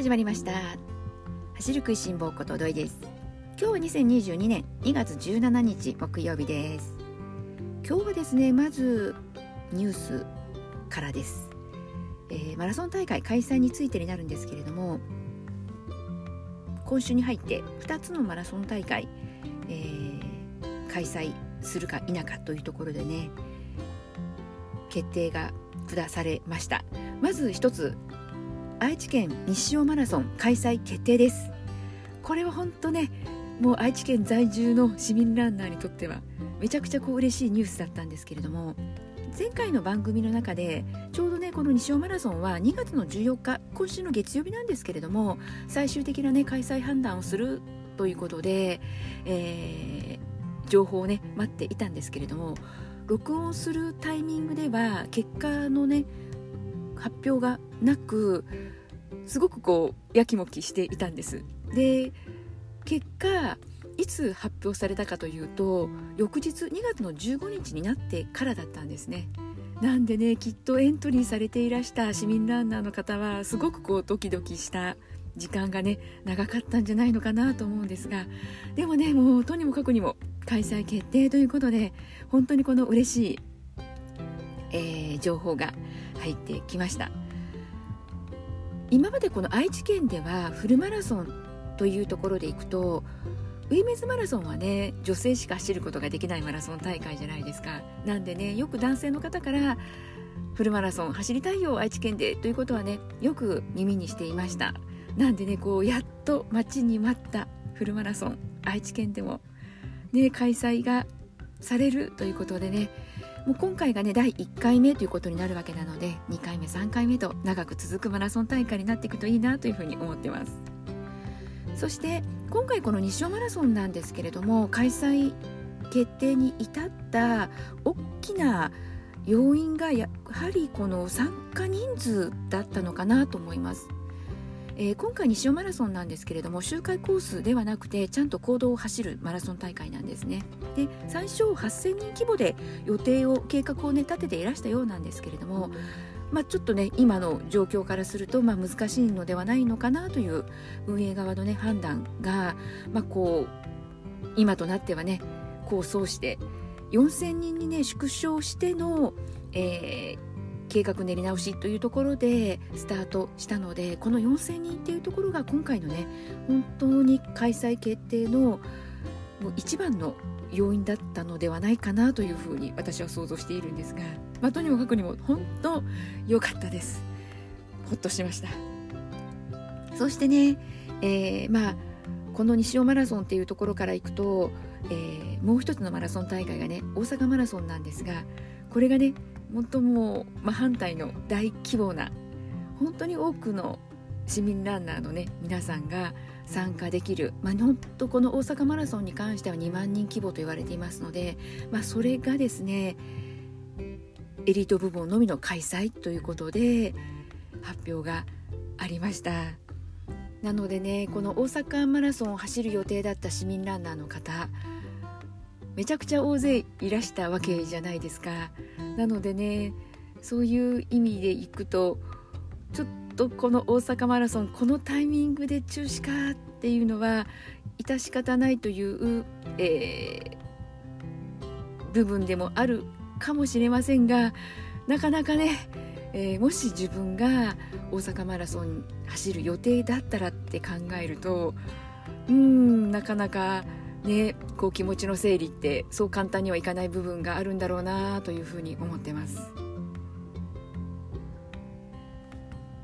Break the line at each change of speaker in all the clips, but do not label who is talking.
始まりました。走る食いしん坊こと土井です。今日は2022年2月17日木曜日です。今日はですねまずニュースからです、えー、マラソン大会開催についてになるんですけれども今週に入って2つのマラソン大会、えー、開催するか否かというところでね決定が下されました。まず一つ愛知県西尾マラソン開催決定です。これは本当ねもう愛知県在住の市民ランナーにとってはめちゃくちゃこう嬉しいニュースだったんですけれども前回の番組の中でちょうどねこの西尾マラソンは2月の14日今週の月曜日なんですけれども最終的なね開催判断をするということで、えー、情報をね待っていたんですけれども録音するタイミングでは結果のね発表がなくすごくこうやきもきしていたんです。で結果いつ発表されたかというと翌日2月の15日になってからだったんですね。なんでねきっとエントリーされていらした市民ランナーの方はすごくこうドキドキした時間がね長かったんじゃないのかなと思うんですがでもねもうとにもかくにも開催決定ということで本当にこの嬉しい、えー、情報が入ってきました。今までこの愛知県ではフルマラソンというところでいくとウィメンズマラソンはね女性しか走ることができないマラソン大会じゃないですか。なんでねよく男性の方からフルマラソン走りたいよ愛知県でということはねよく耳にしていました。なんでねこうやっと待ちに待ったフルマラソン愛知県でもね開催がされるということでねもう今回がね第1回目ということになるわけなので2回目3回目と長く続くマラソン大会になっていくといいなというふうに思ってます。そして今回この西尾マラソンなんですけれども開催決定に至った大きな要因がやはりこの参加人数だったのかなと思います。えー、今回西尾マラソンなんですけれども周回コースではなくてちゃんと公道を走るマラソン大会なんですね。で最初8000人規模で予定を計画をね立てていらしたようなんですけれども、まあ、ちょっとね今の状況からすると、まあ、難しいのではないのかなという運営側のね判断が、まあ、こう今となってはねこうそうして4000人にね縮小しての、えー、計画練り直しというところでスタートしたのでこの4000人っていうところが今回のね本当に開催決定のもう一番の要因だったのではないかなというふうに私は想像しているんですが、まあ、とにもかくにも本当良かったです。ほっとしました。そしてね、えー、まあこの西尾マラソンっていうところからいくと、えー、もう一つのマラソン大会がね大阪マラソンなんですがこれがね本当もう真反対の大規模な本当に多くの市民ランナーのね皆さんが参加できる、まあ、本当この大阪マラソンに関しては2万人規模と言われていますので、まあ、それがですねエリート部門のみの開催ということで発表がありました。なのでねこの大阪マラソンを走る予定だった市民ランナーの方めちゃくちゃ大勢いらしたわけじゃないですか。なのでねそういう意味でいくとちょっとこの大阪マラソンこのタイミングで中止かっていうのは致し方ないという、えー、部分でもあるかもしれませんがなかなかね、えー、もし自分が大阪マラソン走る予定だったらって考えるとうんなかなかね、こう気持ちの整理ってそう簡単にはいかない部分があるんだろうなというふうに思ってます。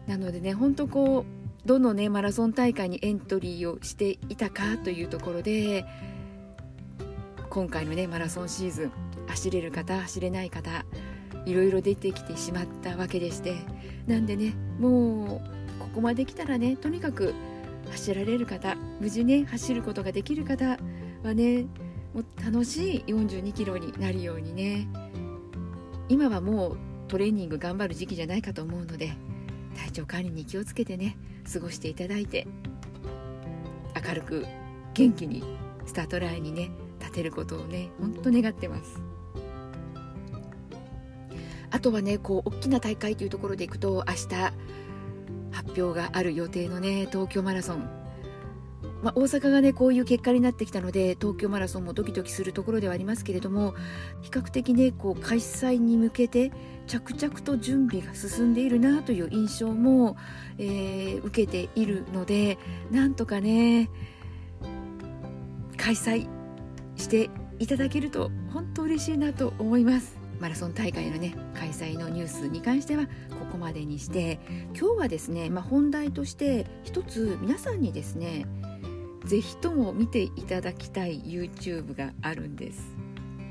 なのでね本当こうどのねマラソン大会にエントリーをしていたかというところで今回のねマラソンシーズン走れる方走れない方いろいろ出てきてしまったわけでしてなんでねもうここまで来たらねとにかく走られる方無事ね走ることができる方はねもう楽しい42キロになるようにね。今はもうトレーニング頑張る時期じゃないかと思うので体調管理に気をつけてね過ごしていただいて明るく元気にスタートラインにね立てることをねほんと願ってます。あとはねこう大きな大会というところでいくと明日発表がある予定のね東京マラソン、まあ、大阪がねこういう結果になってきたので東京マラソンもドキドキするところではありますけれども比較的ねこう開催に向けて着々と準備が進んでいるなという印象も、えー、受けているのでなんとかね開催していただけると本当嬉しいなと思います。マラソン大会のね開催のニュースに関してはここまでにして今日はですね、まあ、本題として一つ皆さんにですね是非とも見ていただきたい YouTube があるんです。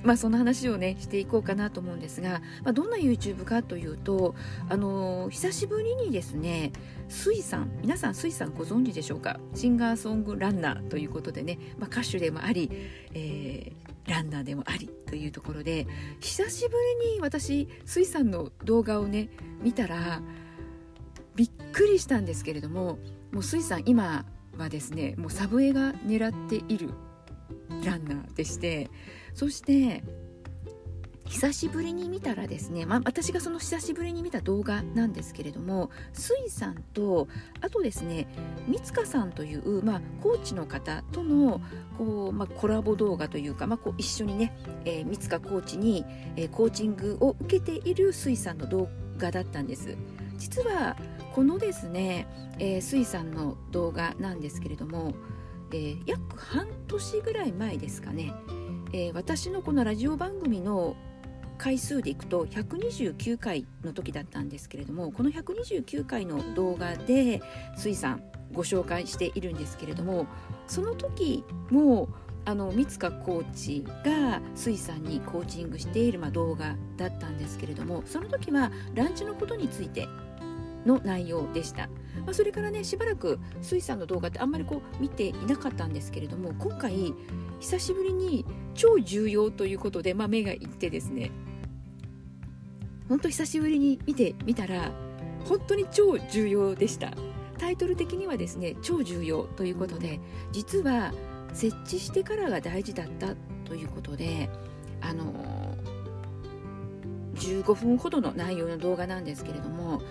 まあ、その話をねしていこうかなと思うんですが、まあ、どんな YouTube かというと、あのー、久しぶりにですね水さん皆さん水さんご存知でしょうか？シンガーソングランナーということでね、まあ、歌手でもあり、えー、ランナーでもありというところで久しぶりに私水さんの動画をね見たらびっくりしたんですけれどももう水さん今はですねもうサブエが狙っているランナーでしてそして久しぶりに見たらですね、まあ、私がその久しぶりに見た動画なんですけれども水さんとあとですね三塚さんという、まあ、コーチの方とのこう、まあ、コラボ動画というか、まあ、こう一緒にね、えー、三塚コーチに、えー、コーチングを受けている水さんの動画だったんです。実はこのですね、えー、水さんの動画なんですけれども、えー、約半年ぐらい前ですかねえー、私のこのラジオ番組の回数でいくと129回の時だったんですけれどもこの129回の動画で水産ご紹介しているんですけれどもその時もあの三塚コーチが水産にコーチングしている、ま、動画だったんですけれどもその時はランチのことについての内容でした、まあ、それからねしばらく水産の動画ってあんまりこう見ていなかったんですけれども今回久しぶりに超重要ということで、まあ、目がいってですね。本当久しぶりに見てみたら本当に超重要でした。タイトル的にはですね超重要ということで実は設置してからが大事だったということであの15分ほどの内容の動画なんですけれども、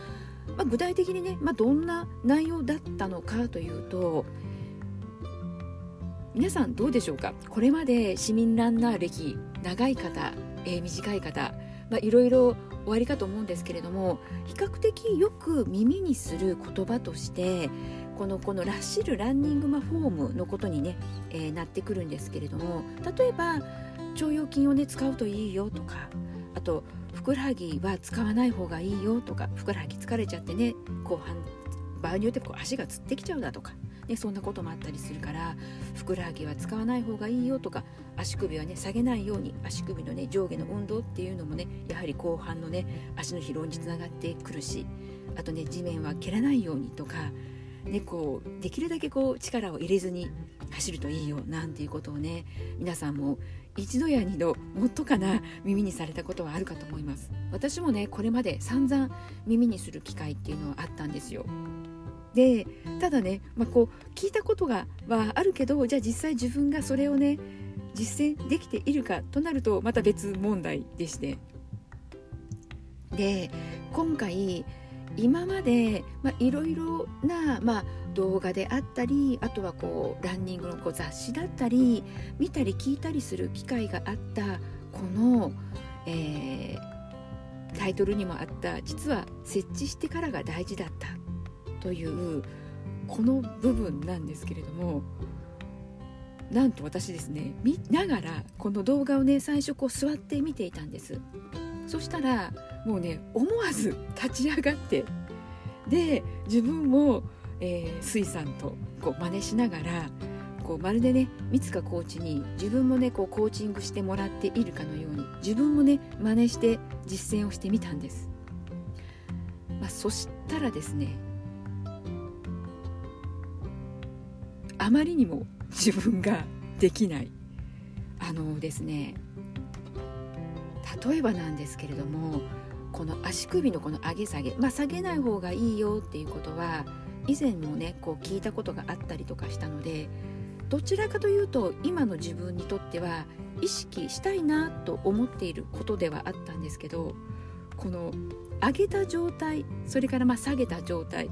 まあ、具体的にね、まあ、どんな内容だったのかというと皆さんどうでしょうか？これまで市民ランナー歴長い方、えー、短い方、いろいろ終わりかと思うんですけれども比較的よく耳にする言葉としてこのこのラッシルランニングマフォームのことにね、えー、なってくるんですけれども例えば腸腰筋をね使うといいよとかあとふくらはぎは使わない方がいいよとかふくらはぎ疲れちゃってね後半場合によってこう足がつってきちゃうだとかね、そんなこともあったりするからふくらはぎは使わない方がいいよとか足首はね下げないように足首のね上下の運動っていうのもねやはり後半のね足の疲労につながってくるしあとね地面は蹴らないようにとか、ね、こうできるだけこう力を入れずに走るといいよなんていうことをね皆さんも一度や二度もっとかな耳にされたことはあるかと思います。私もねこれまで散々耳にする機会っていうのはあったんですよ。でただね、まあ、こう聞いたことがはあるけどじゃあ実際自分がそれをね実践できているかとなるとまた別問題でして。で今回今までいろいろな、まあ、動画であったりあとはこうランニングのこう雑誌だったり見たり聞いたりする機会があったこの、えー、タイトルにもあった実は設置してからが大事だったというこの部分なんですけれどもなんと私ですね見ながらこの動画をね最初こう座って見ていたんです。そしたらもうね思わず立ち上がってで自分も、えー、水さんとこう真似しながらこうまるでね三塚コーチに自分もねこうコーチングしてもらっているかのように自分もね真似して実践をしてみたんです、まあ、そしたらですねあまりにも自分ができない。あのですね例えばなんですけれどもこの足首のこの上げ下げまあ下げない方がいいよっていうことは以前もねこう聞いたことがあったりとかしたのでどちらかというと今の自分にとっては意識したいなと思っていることではあったんですけどこの上げた状態それからま下げた状態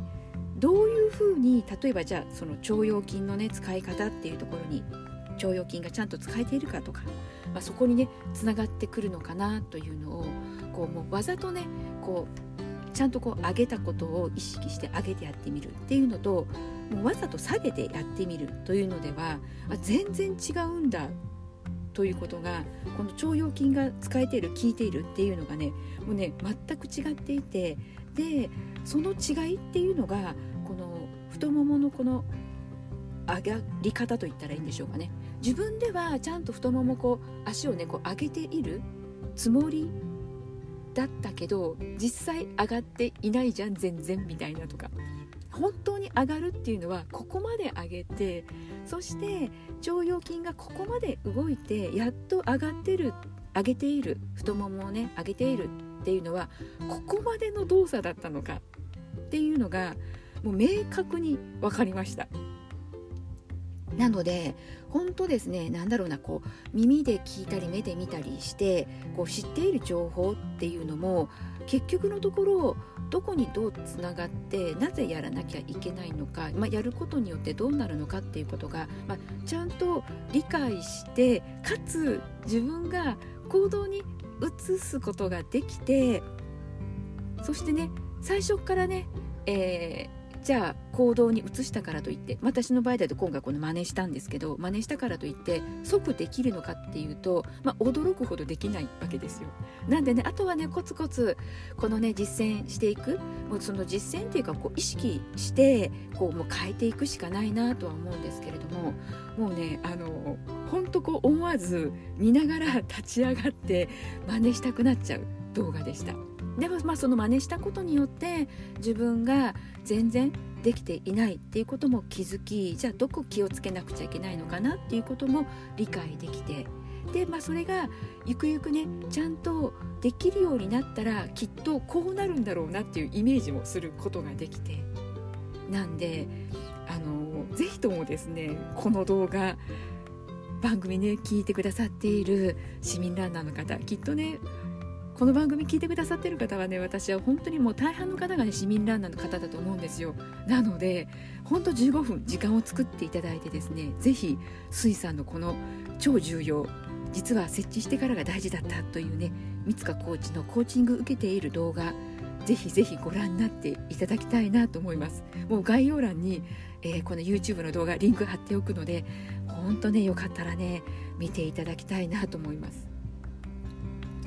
どういうふうに例えばじゃあその腸腰筋のね使い方っていうところに腸腰筋がちゃんと使えているかとか、まあ、そこにねつながってくるのかなというのをこうもうわざとねこうちゃんとこう上げたことを意識して上げてやってみるっていうのともうわざと下げてやってみるというのではあ全然違うんだということがこの腸腰筋が使えている効いているっていうのがねもうね全く違っていてでその違いっていうのがこの太もものこの上がり方といったらいいんでしょうかね。自分ではちゃんと太ももこう足をねこう上げているつもりだったけど実際上がっていないじゃん全然みたいなとか本当に上がるっていうのはここまで上げてそして腸腰筋がここまで動いてやっと上がってる上げている太ももをね上げているっていうのはここまでの動作だったのかっていうのがもう明確に分かりました。なので本当ですね何だろうなこう耳で聞いたり目で見たりしてこう知っている情報っていうのも結局のところどこにどうつながってなぜやらなきゃいけないのか、まあ、やることによってどうなるのかっていうことが、まあ、ちゃんと理解してかつ自分が行動に移すことができてそしてね最初からね、えーじゃあ行動に移したからといって私の場合だと今回この真似したんですけど真似したからといって即できるのかっていうと、まあ、驚くほどできないわけですよ。なんでねあとはねコツコツこのね実践していくもうその実践っていうかこう意識してこうもう変えていくしかないなとは思うんですけれどももうねあの本当こう思わず見ながら立ち上がって真似したくなっちゃう動画でした。でもまあその真似したことによって自分が全然できていないっていうことも気づきじゃあどこ気をつけなくちゃいけないのかなっていうことも理解できてで、まあ、それがゆくゆくねちゃんとできるようになったらきっとこうなるんだろうなっていうイメージもすることができてなんであのぜひともですねこの動画番組ね聞いてくださっている市民ランナーの方きっとねこの番組聞いてくださってる方はね私は本当にもう大半の方がね市民ランナーの方だと思うんですよ。なので本当15分時間を作っていただいてですね是非水さんのこの超重要実は設置してからが大事だったというね三塚コーチのコーチング受けている動画ぜひぜひご覧になっていただきたいなと思います。もう概要欄に、えー、この YouTube の動画リンク貼っておくので本当ねよかったらね見ていただきたいなと思います。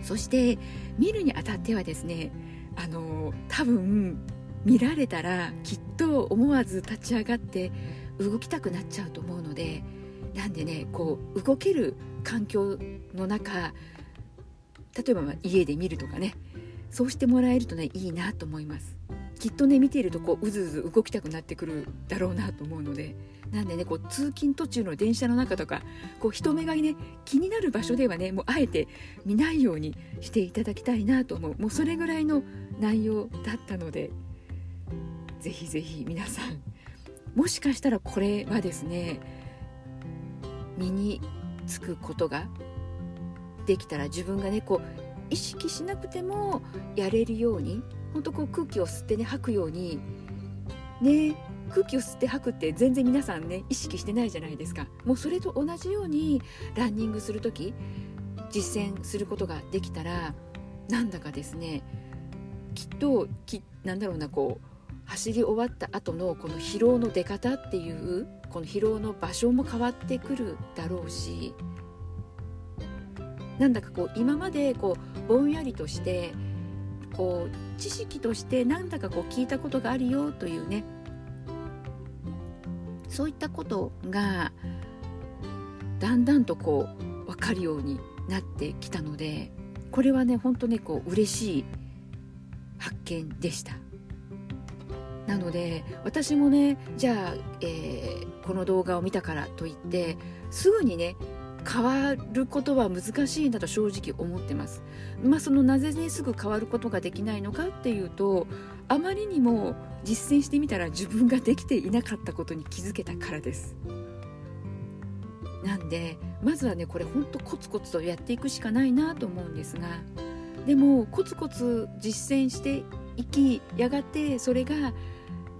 そして見るにあたってはですねあの多分見られたらきっと思わず立ち上がって動きたくなっちゃうと思うのでなんでねこう動ける環境の中例えば家で見るとかねそうしてもらえるとねいいなと思います。きっとね見ているとこううずうず動きたくなってくるだろうなと思うのでなんでねこう通勤途中の電車の中とかこう人目がね気になる場所ではねもうあえて見ないようにしていただきたいなと思う。もうそれぐらいの内容だったのでぜひぜひ皆さんもしかしたらこれはですね身につくことができたら自分がねこう意識しなくてもやれるように本当こう空気を吸ってね吐くようにね空気を吸って吐くって全然皆さんね意識してないじゃないですか。もうそれと同じようにランニングする時実践することができたらなんだかですねきっときなんだろうなこう走り終わった後のこの疲労の出方っていうこの疲労の場所も変わってくるだろうしなんだかこう今までこうぼんやりとしてこう知識としてなんだかこう聞いたことがあるよというね。そういったことがだんだんとこう分かるようになってきたのでこれはね本当ねこう嬉しい発見でした。なので私もねじゃあ、えー、この動画を見たからといってすぐにね変わることは難しいんだと正直思ってます。まあ、そのなぜねすぐ変わることができないのかっていうとあまりにも実践してみたら自分ができていなかったことに気づけたからです。なんでまずはねこれほんとコツコツとやっていくしかないなと思うんですがでもコツコツ実践していきやがてそれが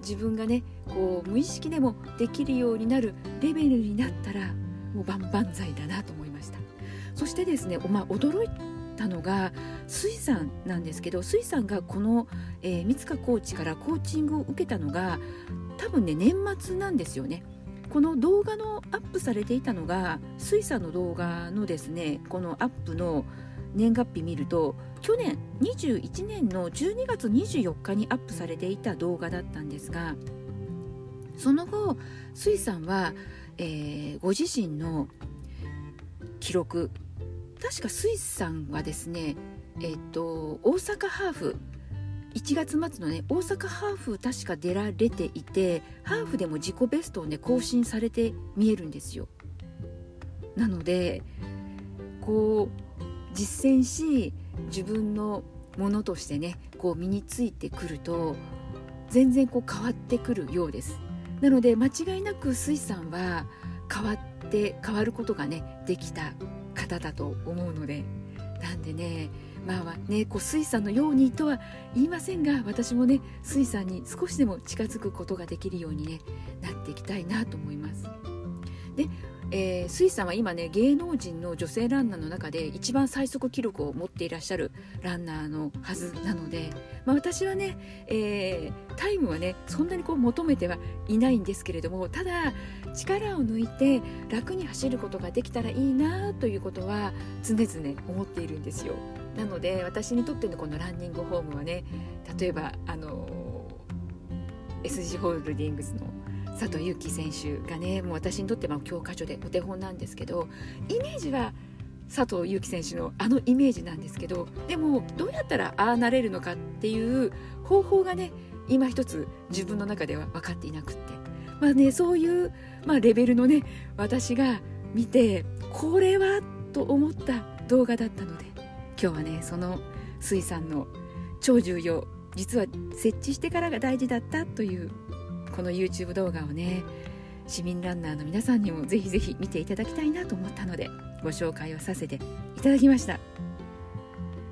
自分がねこう無意識でもできるようになるレベルになったらもう万々歳だなと思いました。そしてですね、まあ、驚いたのが水さんなんですけど水さんがこの、えー、三塚コーチからコーチングを受けたのが多分ね年末なんですよね。この動画のアップされていたのが水さんの動画のですねこのアップの年月日見ると去年21年の12月24日にアップされていた動画だったんですがその後水さんは、えー、ご自身の記録確か水さんはですねえっ、と大阪ハーフ1月末のね大阪ハーフ確か出られていてハーフでも自己ベストをね更新されて見えるんですよ。なのでこう実践し自分のものとしてねこう身についてくると全然こう変わってくるようです。なので間違いなく水さんは変わって変わることがねできた方だと思うので。なんでねまあねこう水さんのようにとは言いませんが私もね水さんに少しでも近づくことができるようにねなっていきたいなと思います。でえー、スイさんは今ね芸能人の女性ランナーの中で一番最速記録を持っていらっしゃるランナーのはずなので、まあ、私はね、えー、タイムはねそんなにこう求めてはいないんですけれどもただ力を抜いて楽に走ることができたらいいなということは常々思っているんですよ。なので私にとってのこのランニングホームはね例えばあの SG ホールディングスの佐藤悠基選手がねもう私にとっては教科書でお手本なんですけどイメージは佐藤悠基選手のあのイメージなんですけどでもどうやったらああなれるのかっていう方法がね今一つ自分の中では分かっていなくって。まあねそういう、まあ、レベルのね私が見てこれはと思った動画だったので今日はねその水産の超重要実は設置してからが大事だったというこの YouTube 動画をね市民ランナーの皆さんにもぜひぜひ見ていただきたいなと思ったのでご紹介をさせていただきました。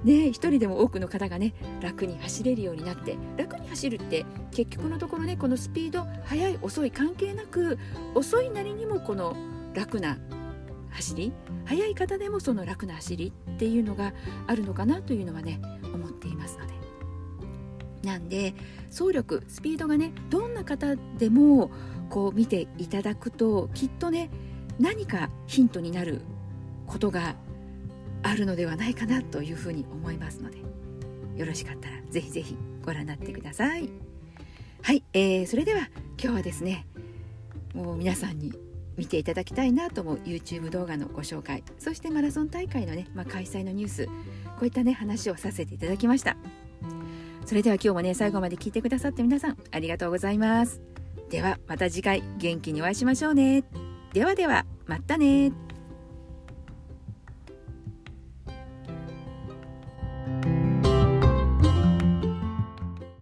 ね一人でも多くの方がね楽に走れるようになって楽に走るって結局のところねこのスピード速い遅い関係なく遅いなりにもこの楽な走り速い方でもその楽な走りっていうのがあるのかなというのはね思っていますのでなんで走力スピードがねどんな方でもこう見ていただくときっとね何かヒントになることがあるのではないかなというふうに思いますのでよろしかったらぜひぜひご覧になってください。はい、えー、それでは今日はですねもう皆さんに見ていただきたいなと思う YouTube 動画のご紹介そしてマラソン大会のね、まあ、開催のニュースこういったね話をさせていただきました。それでは今日もね最後まで聞いてくださって皆さんありがとうございます。ではまた次回元気にお会いしましょうね。ではではまたね。